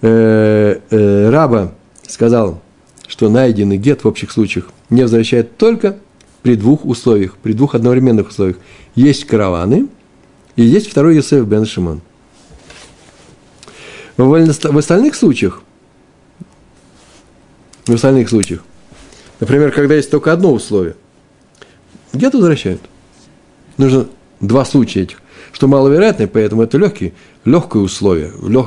[SPEAKER 1] Э, э, раба сказал, что найденный гет в общих случаях не возвращает только при двух условиях, при двух одновременных условиях. Есть караваны и есть второй Йосеф бен Шимон. В остальных случаях, в остальных случаях, например, когда есть только одно условие, гет возвращают. Нужно два случая этих что маловероятно, поэтому это легкие, легкое условие, лег,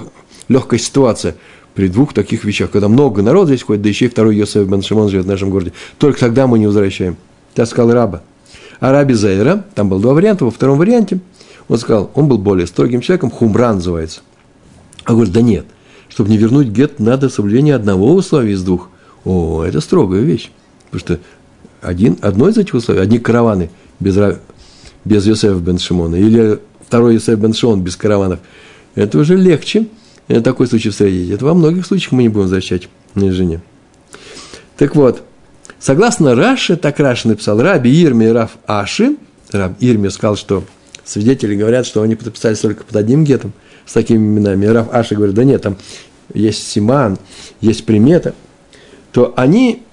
[SPEAKER 1] легкая ситуация при двух таких вещах, когда много народа здесь ходит, да еще и второй Йосеф бен Шимон живет в нашем городе. Только тогда мы не возвращаем. Так сказал раба. А раби Зейра, там было два варианта, во втором варианте он сказал, он был более строгим человеком, хумра называется. А говорит, да нет, чтобы не вернуть гет, надо соблюдение одного условия из двух. О, это строгая вещь. Потому что один, одно из этих условий, одни караваны без, без Йосефа бен Шимона, или второй Исай бен Шон без караванов, это уже легче это такой случай встретить. Это во многих случаях мы не будем возвращать жене. Так вот, согласно Раши, так Раши написал, Раби Ирми и Раф Аши, Раб Ирми сказал, что свидетели говорят, что они подписались только под одним гетом с такими именами. Раф Аши говорит, да нет, там есть Симан, есть примета, то они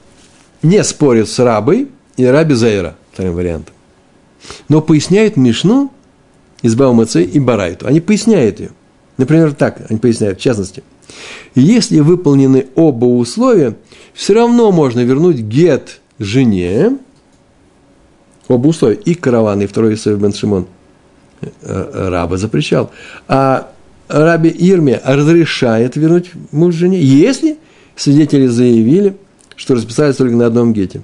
[SPEAKER 1] не спорят с рабой и раби Зейра, вторым вариантом. Но поясняют Мишну, из Баумаце и Барайту. Они поясняют ее. Например, так они поясняют, в частности. Если выполнены оба условия, все равно можно вернуть гет жене, оба условия, и караван, и второй Исаев бен Шимон, э, э, раба запрещал. А раби Ирме разрешает вернуть муж жене, если свидетели заявили, что расписались только на одном гете.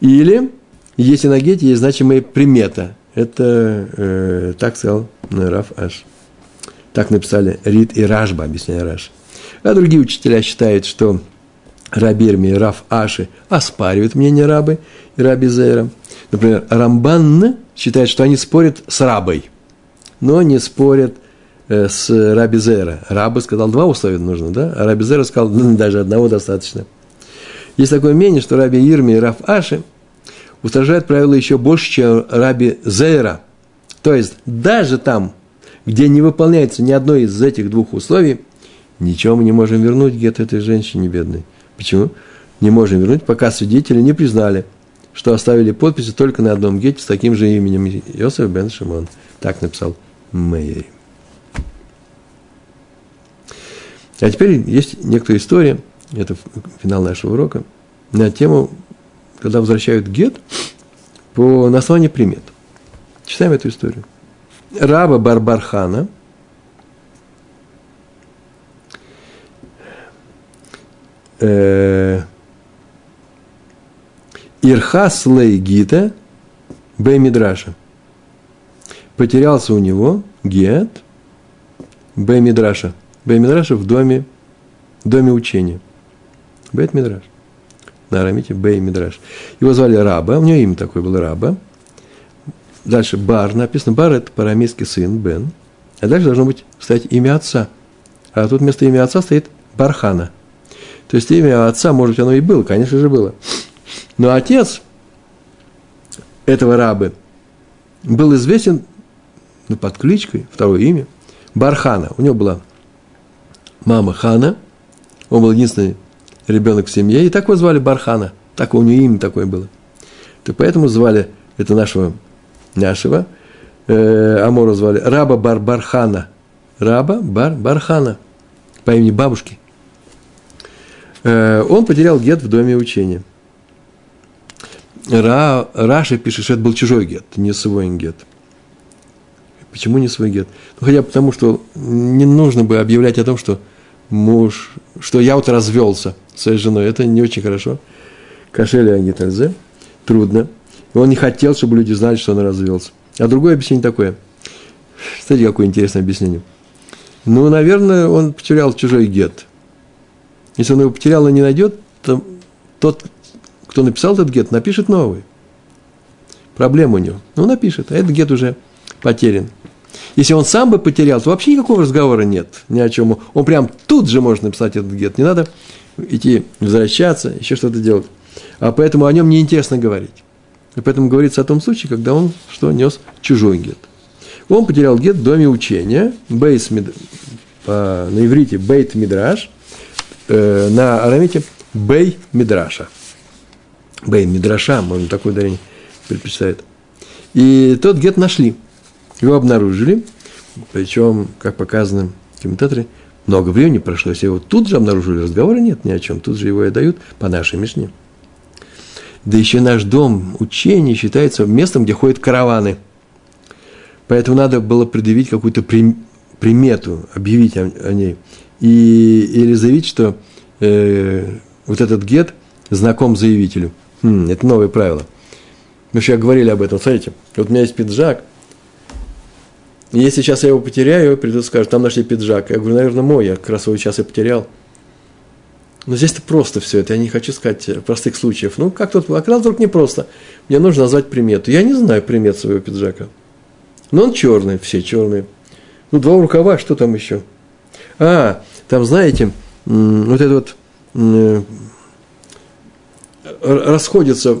[SPEAKER 1] Или, если на гете есть значимая примета – это э, так сказал Раф Аш. Так написали Рид и Рашба, объясняя Раш. А другие учителя считают, что Рабирми и Раф Аши оспаривают мнение рабы и раби Зейра. Например, Рамбан считает, что они спорят с рабой, но не спорят э, с раби Зейра. Раба сказал, два условия нужно, да? А раби Зейра сказал, ну, даже одного достаточно. Есть такое мнение, что раби Ирми и Раф Аши – устражает правила еще больше, чем раби Зейра. То есть, даже там, где не выполняется ни одно из этих двух условий, ничего мы не можем вернуть гет этой женщине бедной. Почему? Не можем вернуть, пока свидетели не признали, что оставили подписи только на одном гете с таким же именем Йосеф бен Шимон. Так написал Мейер. А теперь есть некоторая история, это финал нашего урока, на тему когда возвращают гет по, на основании примет. Читаем эту историю. Раба Барбархана э, Ирхас Лейгита Беймидраша. Потерялся у него гет Беймидраша. Беймидраша в доме, доме учения. Бейт Мидраш на арамите Бей Мидраш. Его звали Раба, у него имя такое было Раба. Дальше Бар написано. Бар – это парамейский сын, Бен. А дальше должно быть стоять имя отца. А тут вместо имя отца стоит Бархана. То есть имя отца, может быть, оно и было, конечно же, было. Но отец этого рабы был известен ну, под кличкой, второе имя, Бархана. У него была мама Хана, Он был единственный ребенок в семье, и так его звали Бархана. Так у него имя такое было. То поэтому звали это нашего, нашего э, Амора звали Раба Бар Бархана. Раба Бар Бархана по имени бабушки. Э, он потерял гет в доме учения. Ра, Раши пишет, что это был чужой гет, не свой гет. Почему не свой гет? Ну, хотя потому, что не нужно бы объявлять о том, что муж, что я вот развелся своей женой. Это не очень хорошо. Кошели Агитальзе. Трудно. Он не хотел, чтобы люди знали, что он развелся. А другое объяснение такое. Смотрите, какое интересное объяснение. Ну, наверное, он потерял чужой гет. Если он его потерял и не найдет, то тот, кто написал этот гет, напишет новый. Проблема у него. Ну, напишет, а этот гет уже потерян. Если он сам бы потерял, то вообще никакого разговора нет ни о чем. Он прям тут же может написать этот гет. Не надо идти возвращаться, еще что-то делать. А поэтому о нем неинтересно говорить. И поэтому говорится о том случае, когда он что нес чужой гет. Он потерял гет в доме учения, бейс, по, на иврите бейт мидраш, э, на арамите бей мидраша. Бей мидраша, можно такое ударение предпочитает. И тот гет нашли. Его обнаружили, причем, как показано в комментаторе, много времени прошло, если его тут же обнаружили, разговора нет ни о чем, тут же его и дают по нашей Мишне. Да еще наш дом учения считается местом, где ходят караваны. Поэтому надо было предъявить какую-то примету, объявить о, о ней. И, или заявить, что э, вот этот гет знаком заявителю. Хм, это новое правило. Мы же говорили об этом. Смотрите, вот у меня есть пиджак, если сейчас я его потеряю, придут и скажут, там нашли пиджак. Я говорю, наверное, мой, я как раз его сейчас и потерял. Но здесь-то просто все это, я не хочу сказать простых случаев. Ну, как тут, а когда вдруг не просто. Мне нужно назвать примету. Я не знаю примет своего пиджака. Но он черный, все черные. Ну, два рукава, что там еще? А, там, знаете, вот это вот э, расходится,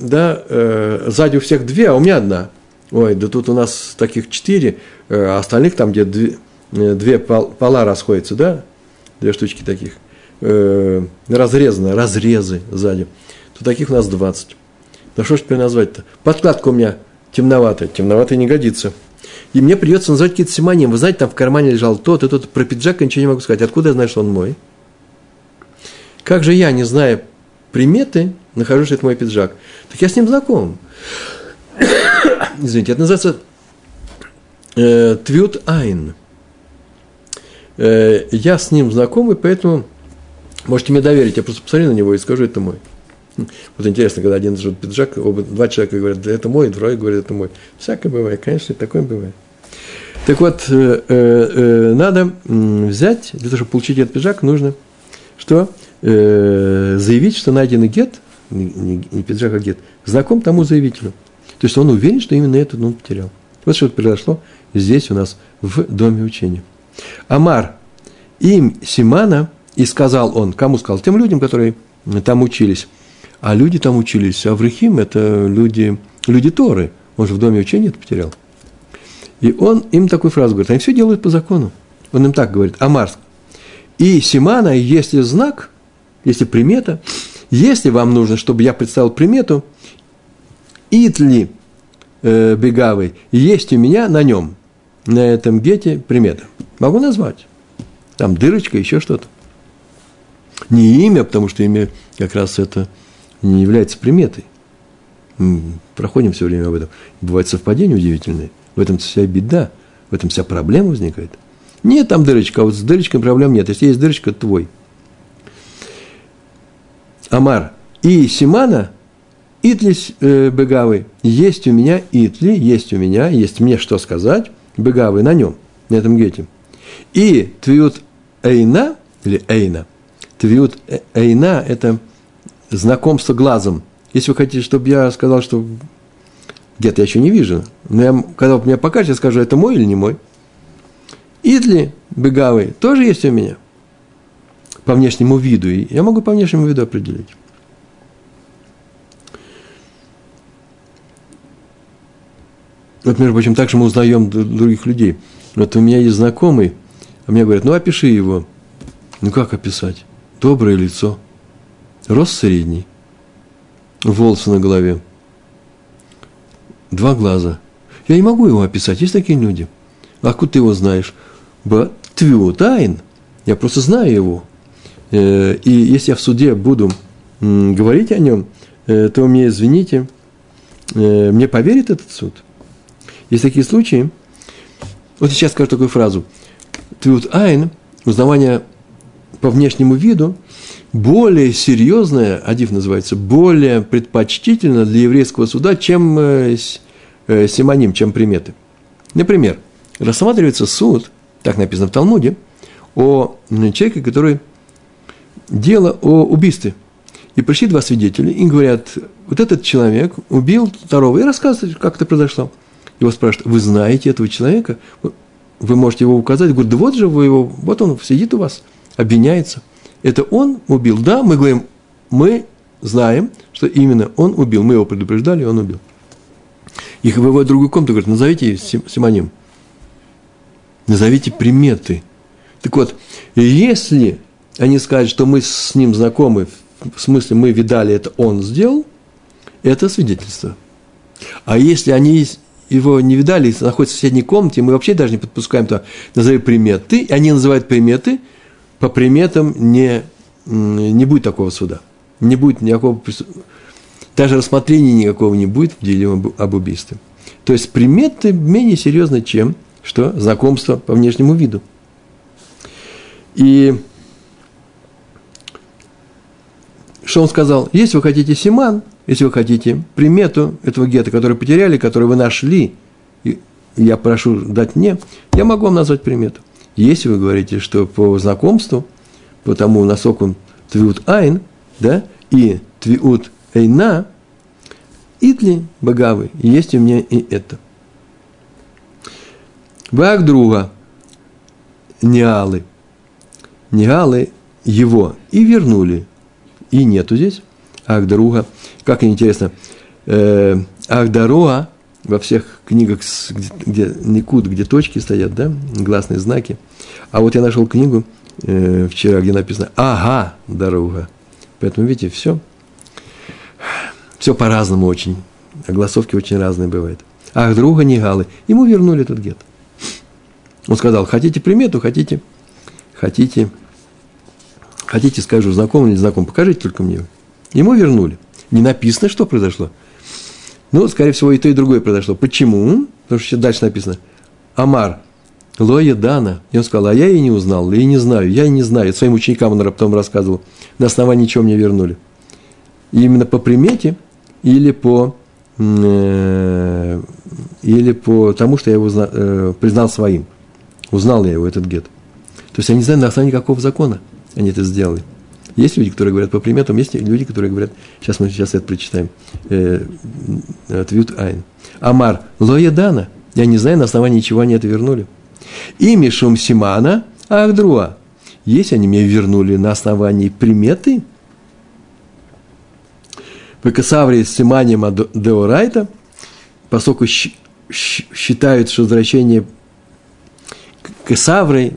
[SPEAKER 1] да, э, сзади у всех две, а у меня одна. Ой, да тут у нас таких четыре, э, а остальных там, где две, э, две пола расходятся, да? Две штучки таких. Э, разрезаны, разрезы сзади. То таких у нас 20. Да что ж теперь назвать-то? Подкладка у меня темноватая. Темноватая не годится. И мне придется назвать какие-то симоним. Вы знаете, там в кармане лежал тот и тот. Про пиджак я ничего не могу сказать. Откуда я знаю, что он мой? Как же я, не зная приметы, нахожу, что это мой пиджак? Так я с ним знаком. Извините, это называется э, Твют Айн. Э, я с ним знакомый, поэтому можете мне доверить. Я просто посмотрю на него и скажу, это мой. Вот интересно, когда один держит пиджак, оба, два человека говорят, да это мой, другой говорит, это мой. Всякое бывает, конечно, такое бывает. Так вот, э, э, э, надо взять, для того, чтобы получить этот пиджак, нужно что? Э, заявить, что найденный гет, не, не, не пиджак, а гет, знаком тому заявителю. То есть он уверен, что именно этот он потерял. Вот что произошло здесь у нас в доме учения. Амар им Симана, и сказал он, кому сказал? Тем людям, которые там учились. А люди там учились. Аврахим – это люди, люди Торы. Он же в доме учения это потерял. И он им такую фразу говорит. Они все делают по закону. Он им так говорит. Амар. И Симана, если знак, если примета, если вам нужно, чтобы я представил примету – Итли э, бегавый есть у меня на нем, на этом гете примета. Могу назвать. Там дырочка, еще что-то. Не имя, потому что имя как раз это не является приметой. Мы проходим все время об этом. Бывают совпадения удивительные. В этом вся беда, в этом вся проблема возникает. Нет там дырочка, а вот с дырочкой проблем нет. Если есть дырочка, твой. Амар и Симана Итли э, Бегавы, есть у меня Итли, есть у меня, есть мне что сказать, Бегавы на нем, на этом гете. И Твиут Эйна, или Эйна, Твиут э, Эйна – это знакомство глазом. Если вы хотите, чтобы я сказал, что где-то я еще не вижу, но я, когда вы мне покажете, я скажу, это мой или не мой. Итли Бегавы тоже есть у меня по внешнему виду, и я могу по внешнему виду определить. Вот, между прочим, так же мы узнаем других людей. Вот у меня есть знакомый, а мне говорят, ну, опиши его. Ну, как описать? доброе лицо, рост средний, волосы на голове, два глаза. Я не могу его описать, есть такие люди. А откуда ты его знаешь? Ба Твиутайн. Я просто знаю его. Э, и если я в суде буду говорить о нем, э, то мне, извините, э, мне поверит этот суд. Есть такие случаи. Вот сейчас скажу такую фразу. Твиут айн, узнавание по внешнему виду, более серьезное, адив называется, более предпочтительно для еврейского суда, чем э, э, симоним, чем приметы. Например, рассматривается суд, так написано в Талмуде, о человеке, который дело о убийстве. И пришли два свидетеля и говорят, вот этот человек убил второго, и рассказывают, как это произошло. Его спрашивают, вы знаете этого человека? Вы можете его указать? Говорят, да вот же вы его, вот он сидит у вас, обвиняется. Это он убил? Да, мы говорим, мы знаем, что именно он убил. Мы его предупреждали, он убил. Их выводят в другую комнату, говорят, назовите симоним. Назовите приметы. Так вот, если они скажут, что мы с ним знакомы, в смысле мы видали, это он сделал, это свидетельство. А если они его не видали, находятся в соседней комнате, мы вообще даже не подпускаем туда, назови приметы, и они называют приметы, по приметам не, не будет такого суда. Не будет никакого, даже рассмотрения никакого не будет в деле об, убийстве. То есть приметы менее серьезны, чем что знакомство по внешнему виду. И что он сказал? Если вы хотите симан, если вы хотите примету этого гетто, который потеряли, который вы нашли, я прошу дать мне, я могу вам назвать примету. Если вы говорите, что по знакомству, по тому, насколько твиут айн, да, и твиут эйна, итли багавы, есть у меня и это. Баг друга, неалы, неалы его и вернули, и нету здесь, Агдруга. Как интересно, э, Агдаруа во всех книгах, где, где Никуд, где точки стоят, да, гласные знаки. А вот я нашел книгу э, вчера, где написано «Ага, дорога». Поэтому, видите, все, все по-разному очень. А голосовки очень разные бывают. Ах, друга не галы. Ему вернули этот гет. Он сказал, хотите примету, хотите, хотите, хотите, скажу, знаком или знаком, покажите только мне. Ему вернули. Не написано, что произошло. Ну, скорее всего, и то, и другое произошло. Почему? Потому что дальше написано. Амар, Лоя Дана. И он сказал, а я и не узнал, и не знаю, я и не знаю. Своим ученикам он потом рассказывал. На основании чего мне вернули. И именно по примете или по, э, или по тому, что я его э, признал своим. Узнал я его, этот гет. То есть я не знаю, на основании какого закона они это сделали. Есть люди, которые говорят по приметам, есть люди, которые говорят, сейчас мы сейчас это прочитаем, э, Айн. Амар Лоедана, я не знаю, на основании чего они это вернули. И Мишум Симана Ахдруа. Если они мне вернули на основании приметы, по Касавре с Симанием Деорайта, поскольку считают, что возвращение Касавры,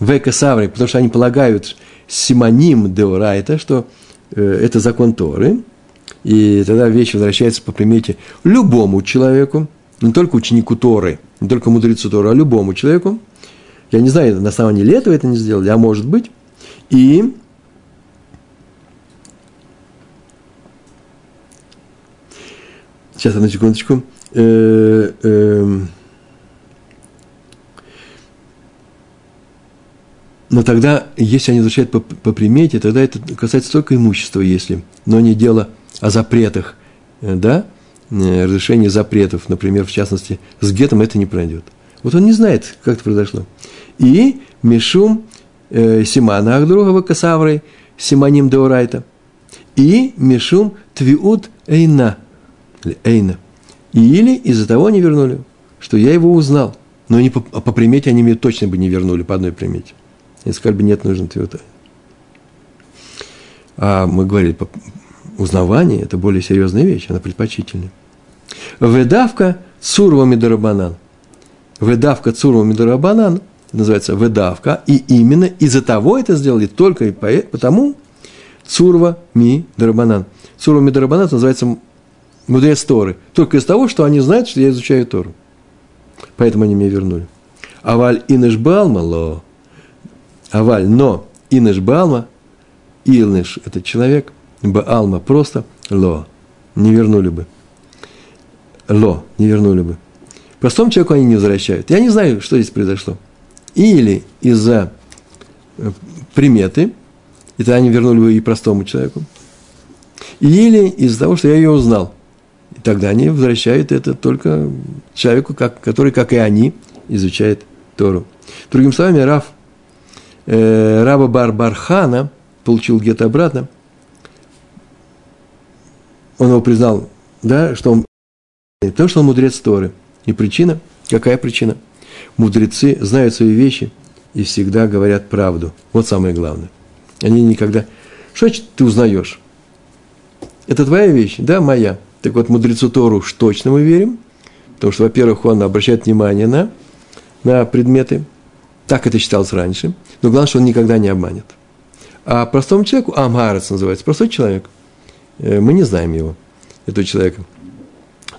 [SPEAKER 1] в Касавры, потому что они полагают, симоним деорайта, что э, это закон Торы, и тогда вещь возвращается по примете любому человеку, не только ученику Торы, не только мудрецу Торы, а любому человеку. Я не знаю, на основании ли этого это не сделали, а может быть. И сейчас, одну секундочку. Э, э, Но тогда, если они возвращают по, по примете, тогда это касается только имущества, если, но не дело о запретах, э, да, э, разрешение запретов, например, в частности, с гетом это не пройдет. Вот он не знает, как это произошло. И Мишум э, Симана Ахдругова Касаврой, Симаним Деорайта, и Мишум Твиут Эйна, или Эйна. Или из-за того не вернули, что я его узнал. Но не по, по примете они мне точно бы не вернули, по одной примете. И сказали бы, нет, нужен твиотай. А мы говорили, узнавание – это более серьезная вещь, она предпочтительная. Ведавка цурва мидарабанан. Ведавка цурва мидарабанан называется выдавка, и именно из-за того это сделали, только и потому Цурва ми дарабанан. Цурва ми дарабанан называется мудрец Торы. Только из того, что они знают, что я изучаю Тору. Поэтому они меня вернули. Аваль иныш балма ло. Аваль, но иныш балма, илныш – это человек, баалма – просто ло. Не вернули бы. Ло, не вернули бы. Простому человеку они не возвращают. Я не знаю, что здесь произошло. Или из-за э, приметы, это они вернули бы и простому человеку, или из-за того, что я ее узнал. И тогда они возвращают это только человеку, как, который, как и они, изучает Тору. Другими словами, Рав, э, Раба Барбархана получил где-то обратно. Он его признал, да, что он, потому что он мудрец Торы. И причина, какая причина? Мудрецы знают свои вещи и всегда говорят правду. Вот самое главное. Они никогда... Что ты узнаешь? Это твоя вещь? Да, моя. Так вот, мудрецу Тору уж точно мы верим, потому что, во-первых, он обращает внимание на, на предметы, так это считалось раньше, но главное, что он никогда не обманет. А простому человеку, Амгарец называется, простой человек, э, мы не знаем его, этого человека,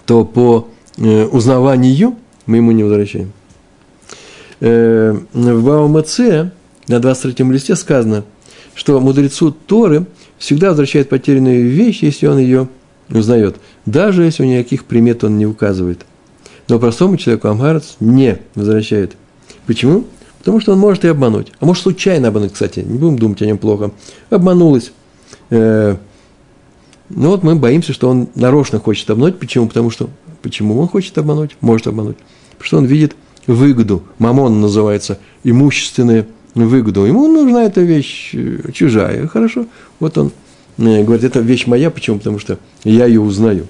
[SPEAKER 1] то по э, узнаванию мы ему не возвращаем. Э, в Баумаце на 23 листе сказано, что мудрецу Торы всегда возвращает потерянную вещь, если он ее узнает, даже если никаких примет он не указывает. Но простому человеку Амгарец не возвращает. Почему? Потому что он может и обмануть. А может случайно обмануть, кстати, не будем думать о нем плохо. Обманулась. Э, ну вот мы боимся, что он нарочно хочет обмануть. Почему? Потому что почему он хочет обмануть? Может обмануть. Потому что он видит выгоду. Мамон называется имущественную выгоду. Ему нужна эта вещь э, чужая. Хорошо. Вот он э, говорит, это вещь моя. Почему? Потому что я ее узнаю.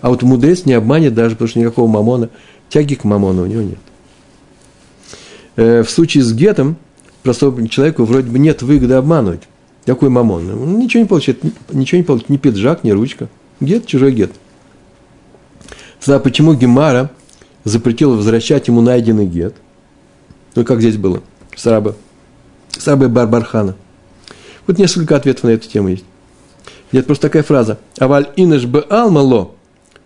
[SPEAKER 1] А вот мудрец не обманет даже, потому что никакого мамона, тяги к мамону у него нет. Э, в случае с гетом простому человеку вроде бы нет выгоды обманывать. Какой мамон? Он ничего не получит, ничего не получит, ни пиджак, ни ручка. Гет, чужой гет. Тогда почему Гемара запретила возвращать ему найденный гет? Ну, как здесь было? Сараба. Сараба Барбархана. Вот несколько ответов на эту тему есть. Нет, просто такая фраза. Аваль инеш бе алмало,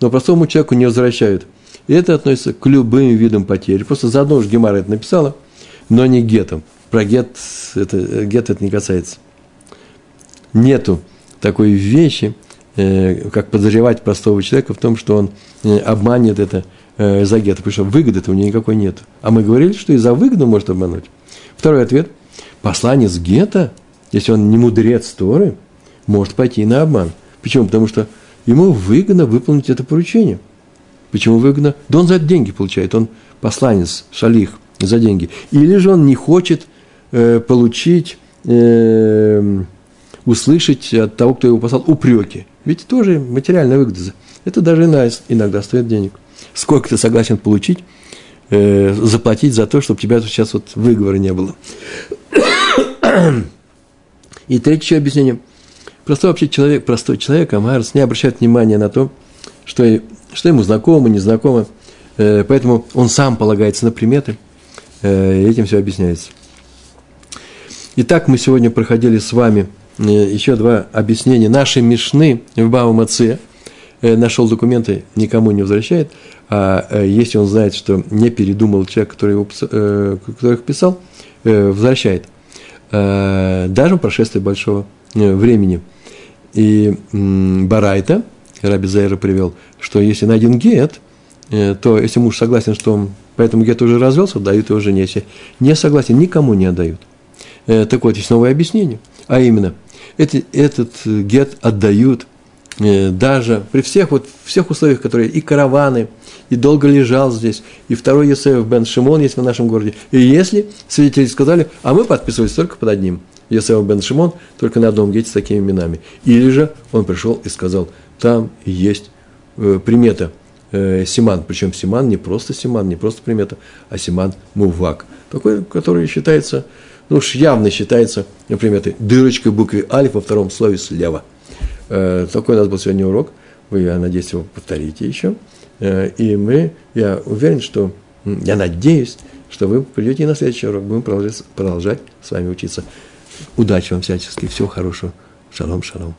[SPEAKER 1] но простому человеку не возвращают. И это относится к любым видам потери. Просто заодно уж Гемара это написала, но не гетом. Про гет это, гет это не касается. Нету такой вещи, э, как подозревать простого человека в том, что он э, обманет это э, за гет, потому что выгоды этого никакой нет. А мы говорили, что и за выгоду может обмануть. Второй ответ. Посланец гетто, если он не мудрец Торы, может пойти на обман. Почему? Потому что ему выгодно выполнить это поручение – Почему выгодно? Да он за это деньги получает, он посланец, шалих за деньги. Или же он не хочет э, получить, э, услышать от того, кто его послал, упреки. Ведь тоже материальная выгода. Это даже иногда стоит денег. Сколько ты согласен получить, э, заплатить за то, чтобы у тебя сейчас вот выговора не было. И третье объяснение. Простой вообще человек, простой человек, Амарс, не обращает внимания на то, что что ему знакомо, незнакомо. Э, поэтому он сам полагается на приметы, э, и этим все объясняется. Итак, мы сегодня проходили с вами э, еще два объяснения нашей Мишны в Баумаце. Нашел документы, никому не возвращает, а если он знает, что не передумал человек, который, его, который их писал, возвращает. Даже в прошествии большого времени. И Барайта – Раби Зайра привел, что если найден гет, э, то если муж согласен, что он по этому гету уже развелся, дают его жене. Если не согласен, никому не отдают. Э, так вот, есть новое объяснение. А именно, этот, этот гет отдают э, даже при всех, вот, всех условиях, которые и караваны, и долго лежал здесь, и второй Есеев Бен Шимон есть в нашем городе. И если свидетели сказали, а мы подписывались только под одним, Есеев Бен Шимон, только на одном гете с такими именами. Или же он пришел и сказал, там есть э, примета э, Симан, причем Симан не просто Симан, не просто примета, а Симан Мувак, такой, который считается, ну уж явно считается приметой дырочкой буквы Альф во втором слове слева. Э, такой у нас был сегодня урок, вы, я надеюсь, его повторите еще, и мы, я уверен, что, я надеюсь, что вы придете на следующий урок, будем продолжать, продолжать с вами учиться. Удачи вам всячески, всего хорошего. Шалом, шалом.